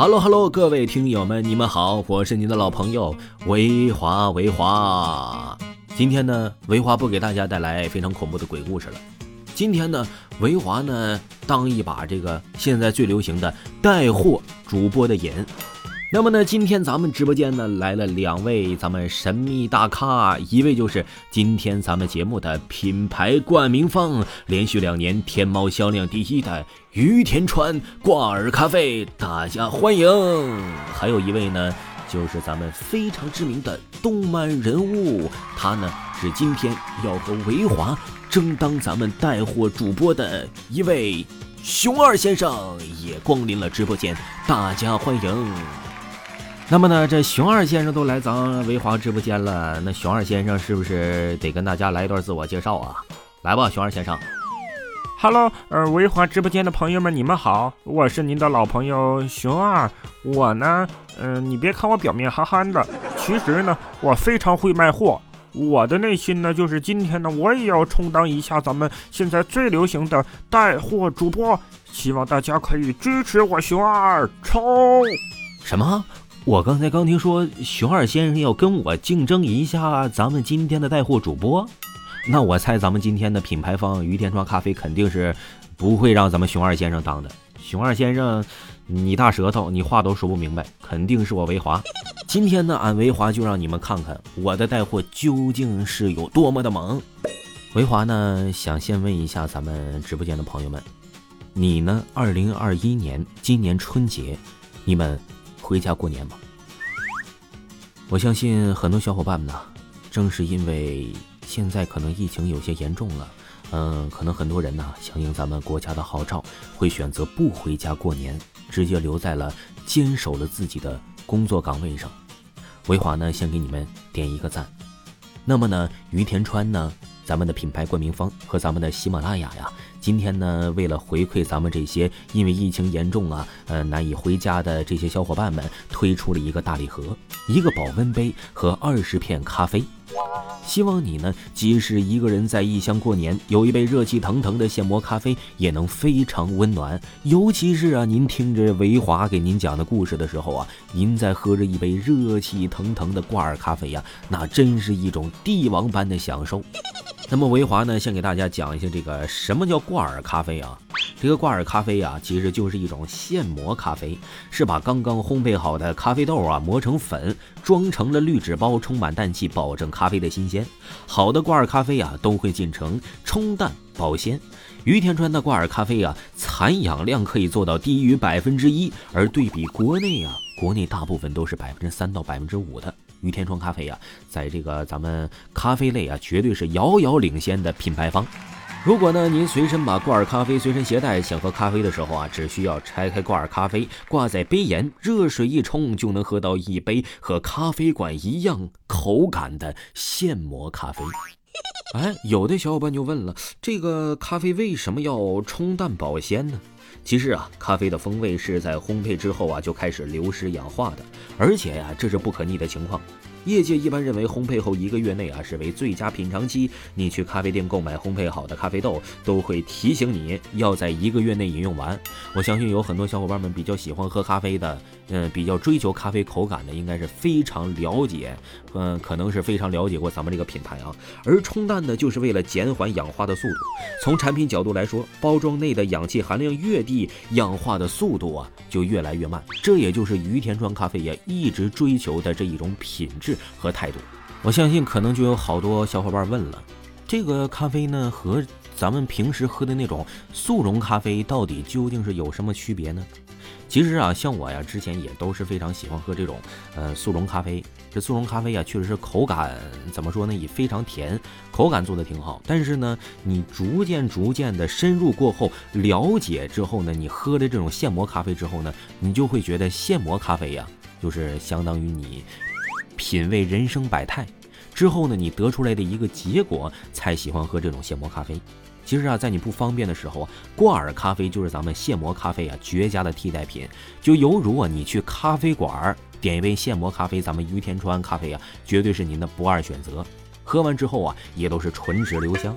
Hello Hello，各位听友们，你们好，我是您的老朋友维华维华。今天呢，维华不给大家带来非常恐怖的鬼故事了。今天呢，维华呢当一把这个现在最流行的带货主播的瘾。那么呢，今天咱们直播间呢来了两位咱们神秘大咖，一位就是今天咱们节目的品牌冠名方，连续两年天猫销量第一的于田川挂耳咖啡，大家欢迎。还有一位呢，就是咱们非常知名的动漫人物，他呢是今天要和维华争当咱们带货主播的一位熊二先生，也光临了直播间，大家欢迎。那么呢，这熊二先生都来咱维华直播间了，那熊二先生是不是得跟大家来一段自我介绍啊？来吧，熊二先生。Hello，呃，维华直播间的朋友们，你们好，我是您的老朋友熊二。我呢，嗯，你别看我表面憨憨的，其实呢，我非常会卖货。我的内心呢，就是今天呢，我也要充当一下咱们现在最流行的带货主播，希望大家可以支持我熊二冲。什么？我刚才刚听说熊二先生要跟我竞争一下咱们今天的带货主播，那我猜咱们今天的品牌方于田川咖啡肯定是不会让咱们熊二先生当的。熊二先生，你大舌头，你话都说不明白，肯定是我维华。今天呢，俺维华就让你们看看我的带货究竟是有多么的猛。维华呢，想先问一下咱们直播间的朋友们，你呢？二零二一年今年春节，你们？回家过年吗？我相信很多小伙伴们呢，正是因为现在可能疫情有些严重了，嗯，可能很多人呢响应咱们国家的号召，会选择不回家过年，直接留在了坚守了自己的工作岗位上。维华呢，先给你们点一个赞。那么呢，于田川呢，咱们的品牌冠名方和咱们的喜马拉雅呀。今天呢，为了回馈咱们这些因为疫情严重啊，呃，难以回家的这些小伙伴们，推出了一个大礼盒，一个保温杯和二十片咖啡。希望你呢，即使一个人在异乡过年，有一杯热气腾腾的现磨咖啡，也能非常温暖。尤其是啊，您听着维华给您讲的故事的时候啊，您在喝着一杯热气腾腾的挂耳咖啡呀，那真是一种帝王般的享受。那么维华呢，先给大家讲一下这个什么叫挂耳咖啡啊？这个挂耳咖啡啊，其实就是一种现磨咖啡，是把刚刚烘焙好的咖啡豆啊磨成粉，装成了滤纸包，充满氮气，保证咖啡的新鲜。好的挂耳咖啡啊，都会进城冲淡保鲜。于田川的挂耳咖啡啊，残氧量可以做到低于百分之一，而对比国内啊，国内大部分都是百分之三到百分之五的。于田川咖啡呀，在这个咱们咖啡类啊，绝对是遥遥领先的品牌方。如果呢，您随身把挂耳咖啡随身携带，想喝咖啡的时候啊，只需要拆开挂耳咖啡，挂在杯沿，热水一冲，就能喝到一杯和咖啡馆一样口感的现磨咖啡。哎，有的小伙伴就问了，这个咖啡为什么要冲淡保鲜呢？其实啊，咖啡的风味是在烘焙之后啊就开始流失氧化的，而且呀，这是不可逆的情况。业界一般认为，烘焙后一个月内啊是为最佳品尝期。你去咖啡店购买烘焙好的咖啡豆，都会提醒你要在一个月内饮用完。我相信有很多小伙伴们比较喜欢喝咖啡的，嗯，比较追求咖啡口感的，应该是非常了解，嗯，可能是非常了解过咱们这个品牌啊。而冲淡呢，就是为了减缓氧化的速度。从产品角度来说，包装内的氧气含量越低，氧化的速度啊就越来越慢。这也就是于田川咖啡也一直追求的这一种品质。和态度，我相信可能就有好多小伙伴问了，这个咖啡呢和咱们平时喝的那种速溶咖啡到底究竟是有什么区别呢？其实啊，像我呀，之前也都是非常喜欢喝这种呃速溶咖啡。这速溶咖啡呀，确实是口感怎么说呢，也非常甜，口感做的挺好。但是呢，你逐渐逐渐的深入过后，了解之后呢，你喝的这种现磨咖啡之后呢，你就会觉得现磨咖啡呀，就是相当于你。品味人生百态之后呢，你得出来的一个结果才喜欢喝这种现磨咖啡。其实啊，在你不方便的时候啊，挂耳咖啡就是咱们现磨咖啡啊绝佳的替代品。就犹如啊，你去咖啡馆点一杯现磨咖啡，咱们于田川咖啡啊，绝对是您的不二选择。喝完之后啊，也都是纯质留香。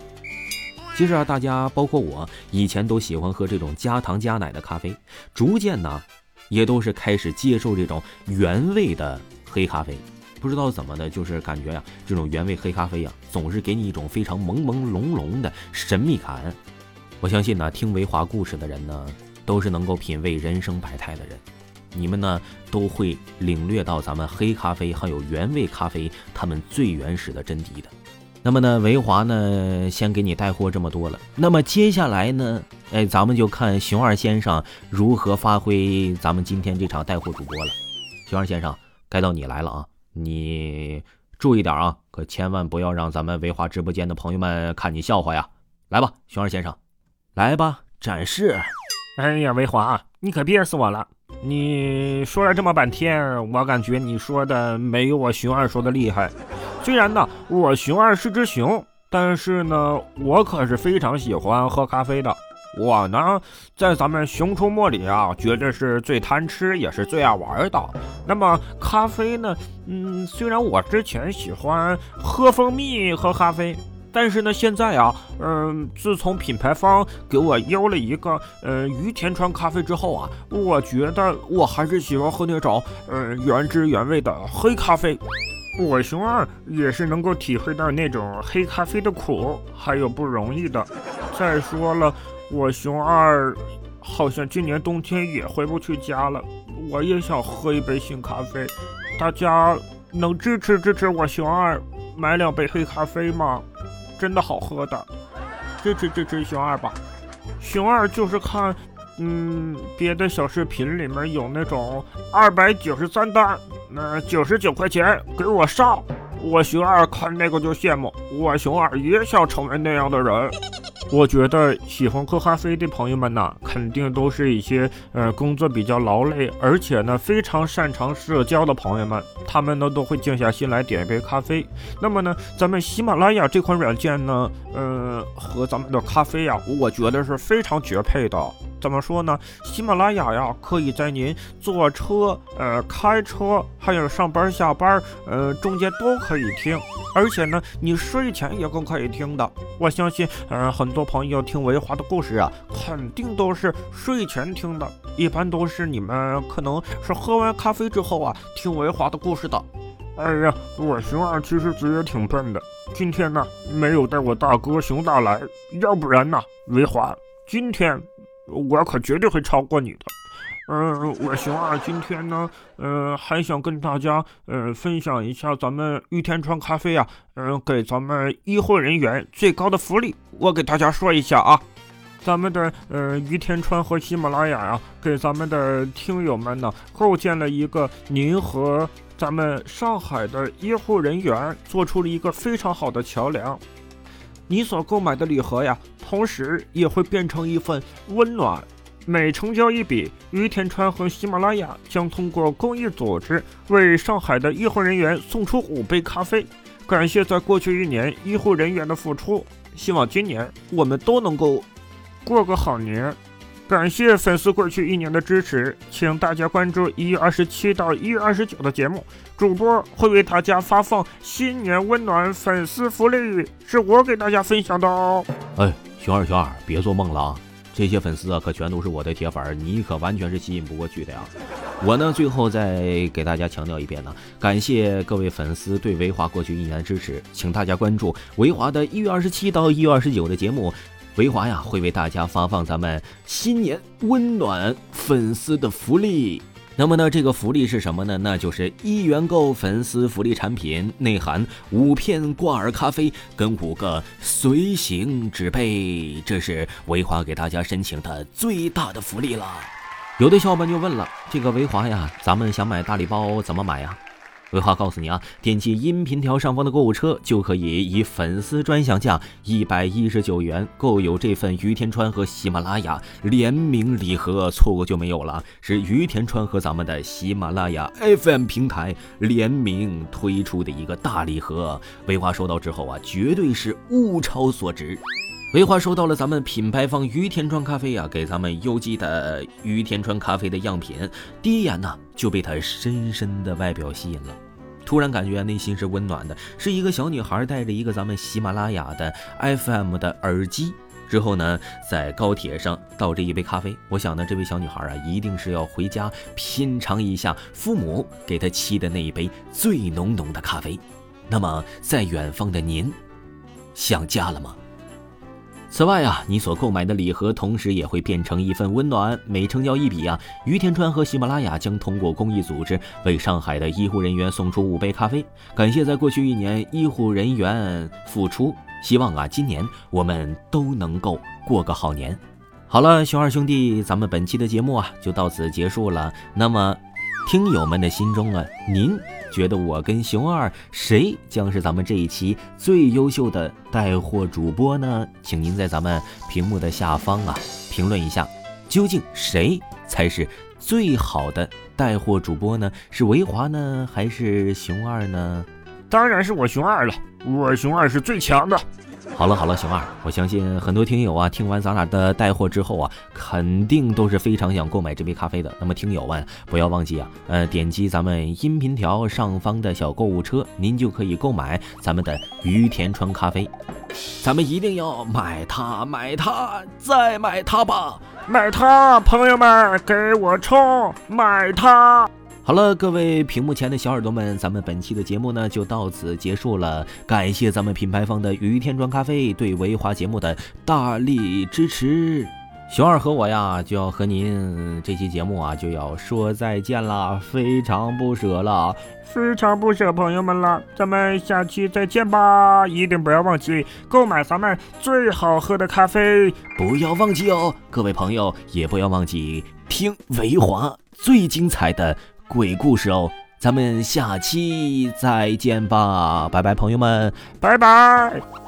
其实啊，大家包括我以前都喜欢喝这种加糖加奶的咖啡，逐渐呢。也都是开始接受这种原味的黑咖啡。不知道怎么的，就是感觉呀，这种原味黑咖啡呀，总是给你一种非常朦朦胧胧的神秘感。我相信呢，听维华故事的人呢，都是能够品味人生百态的人。你们呢，都会领略到咱们黑咖啡还有原味咖啡它们最原始的真谛的。那么呢，维华呢，先给你带货这么多了。那么接下来呢，哎，咱们就看熊二先生如何发挥咱们今天这场带货主播了。熊二先生，该到你来了啊！你注意点啊，可千万不要让咱们维华直播间的朋友们看你笑话呀！来吧，熊二先生，来吧，展示。哎呀，维华，你可憋死我了！你说了这么半天，我感觉你说的没有我熊二说的厉害。虽然呢，我熊二是只熊，但是呢，我可是非常喜欢喝咖啡的。我呢，在咱们熊出没里啊，绝对是最贪吃，也是最爱玩的。那么咖啡呢，嗯，虽然我之前喜欢喝蜂蜜喝咖啡，但是呢，现在啊，嗯，自从品牌方给我邀了一个呃于田川咖啡之后啊，我觉得我还是喜欢喝那种呃原汁原味的黑咖啡。我熊二也是能够体会到那种黑咖啡的苦，还有不容易的。再说了。我熊二好像今年冬天也回不去家了，我也想喝一杯新咖啡。大家能支持支持我熊二买两杯黑咖啡吗？真的好喝的，支持支持熊二吧。熊二就是看，嗯，别的小视频里面有那种二百九十三单，那九十九块钱给我上，我熊二看那个就羡慕，我熊二也想成为那样的人。我觉得喜欢喝咖啡的朋友们呢，肯定都是一些呃工作比较劳累，而且呢非常擅长社交的朋友们，他们呢都会静下心来点一杯咖啡。那么呢，咱们喜马拉雅这款软件呢，呃，和咱们的咖啡呀，我觉得是非常绝配的。怎么说呢？喜马拉雅呀，可以在您坐车、呃开车，还有上班下班，呃中间都可以听。而且呢，你睡前也更可以听的。我相信，呃，很多朋友听维华的故事啊，肯定都是睡前听的。一般都是你们可能是喝完咖啡之后啊，听维华的故事的。哎呀，我熊二其实嘴也挺笨的，今天呢没有带我大哥熊大来，要不然呢，维华今天。我可绝对会超过你的。嗯，我熊二今天呢，嗯，还想跟大家，呃，分享一下咱们玉天川咖啡啊，嗯，给咱们医护人员最高的福利。我给大家说一下啊，咱们的，呃，于天川和喜马拉雅呀，给咱们的听友们呢，构建了一个您和咱们上海的医护人员做出了一个非常好的桥梁。你所购买的礼盒呀，同时也会变成一份温暖。每成交一笔，于田川和喜马拉雅将通过公益组织为上海的医护人员送出五杯咖啡，感谢在过去一年医护人员的付出。希望今年我们都能够过个好年。感谢粉丝过去一年的支持，请大家关注一月二十七到一月二十九的节目，主播会为大家发放新年温暖粉丝福利，是我给大家分享的哦。哎，熊二熊二，别做梦了啊！这些粉丝啊，可全都是我的铁粉，你可完全是吸引不过去的呀。我呢，最后再给大家强调一遍呢，感谢各位粉丝对维华过去一年的支持，请大家关注维华的一月二十七到一月二十九的节目。维华呀，会为大家发放咱们新年温暖粉丝的福利。那么呢，这个福利是什么呢？那就是一元购粉丝福利产品，内含五片挂耳咖啡跟五个随行纸杯。这是维华给大家申请的最大的福利了。有的小伙伴就问了，这个维华呀，咱们想买大礼包怎么买呀？维华告诉你啊，点击音频条上方的购物车，就可以以粉丝专享价一百一十九元购有这份于田川和喜马拉雅联名礼盒，错过就没有了。是于田川和咱们的喜马拉雅 FM 平台联名推出的一个大礼盒。维华收到之后啊，绝对是物超所值。维华收到了咱们品牌方于田川咖啡呀，给咱们邮寄的于田川咖啡的样品，第一眼呢就被它深深的外表吸引了。突然感觉内心是温暖的，是一个小女孩带着一个咱们喜马拉雅的 FM 的耳机，之后呢，在高铁上倒这一杯咖啡。我想呢，这位小女孩啊，一定是要回家品尝一下父母给她沏的那一杯最浓浓的咖啡。那么，在远方的您，想家了吗？此外啊，你所购买的礼盒同时也会变成一份温暖。每成交一笔啊，于田川和喜马拉雅将通过公益组织为上海的医护人员送出五杯咖啡，感谢在过去一年医护人员付出。希望啊，今年我们都能够过个好年。好了，熊二兄弟，咱们本期的节目啊就到此结束了。那么。听友们的心中啊，您觉得我跟熊二谁将是咱们这一期最优秀的带货主播呢？请您在咱们屏幕的下方啊评论一下，究竟谁才是最好的带货主播呢？是维华呢，还是熊二呢？当然是我熊二了，我熊二是最强的。好了好了，熊二，我相信很多听友啊，听完咱俩的带货之后啊，肯定都是非常想购买这杯咖啡的。那么听友们不要忘记啊，呃，点击咱们音频条上方的小购物车，您就可以购买咱们的于田川咖啡。咱们一定要买它，买它，再买它吧，买它，朋友们给我冲，买它。好了，各位屏幕前的小耳朵们，咱们本期的节目呢就到此结束了。感谢咱们品牌方的于天庄咖啡对维华节目的大力支持。熊二和我呀就要和您这期节目啊就要说再见了，非常不舍了，非常不舍朋友们了。咱们下期再见吧，一定不要忘记购买咱们最好喝的咖啡，不要忘记哦，各位朋友也不要忘记听维华最精彩的。鬼故事哦，咱们下期再见吧，拜拜，朋友们，拜拜。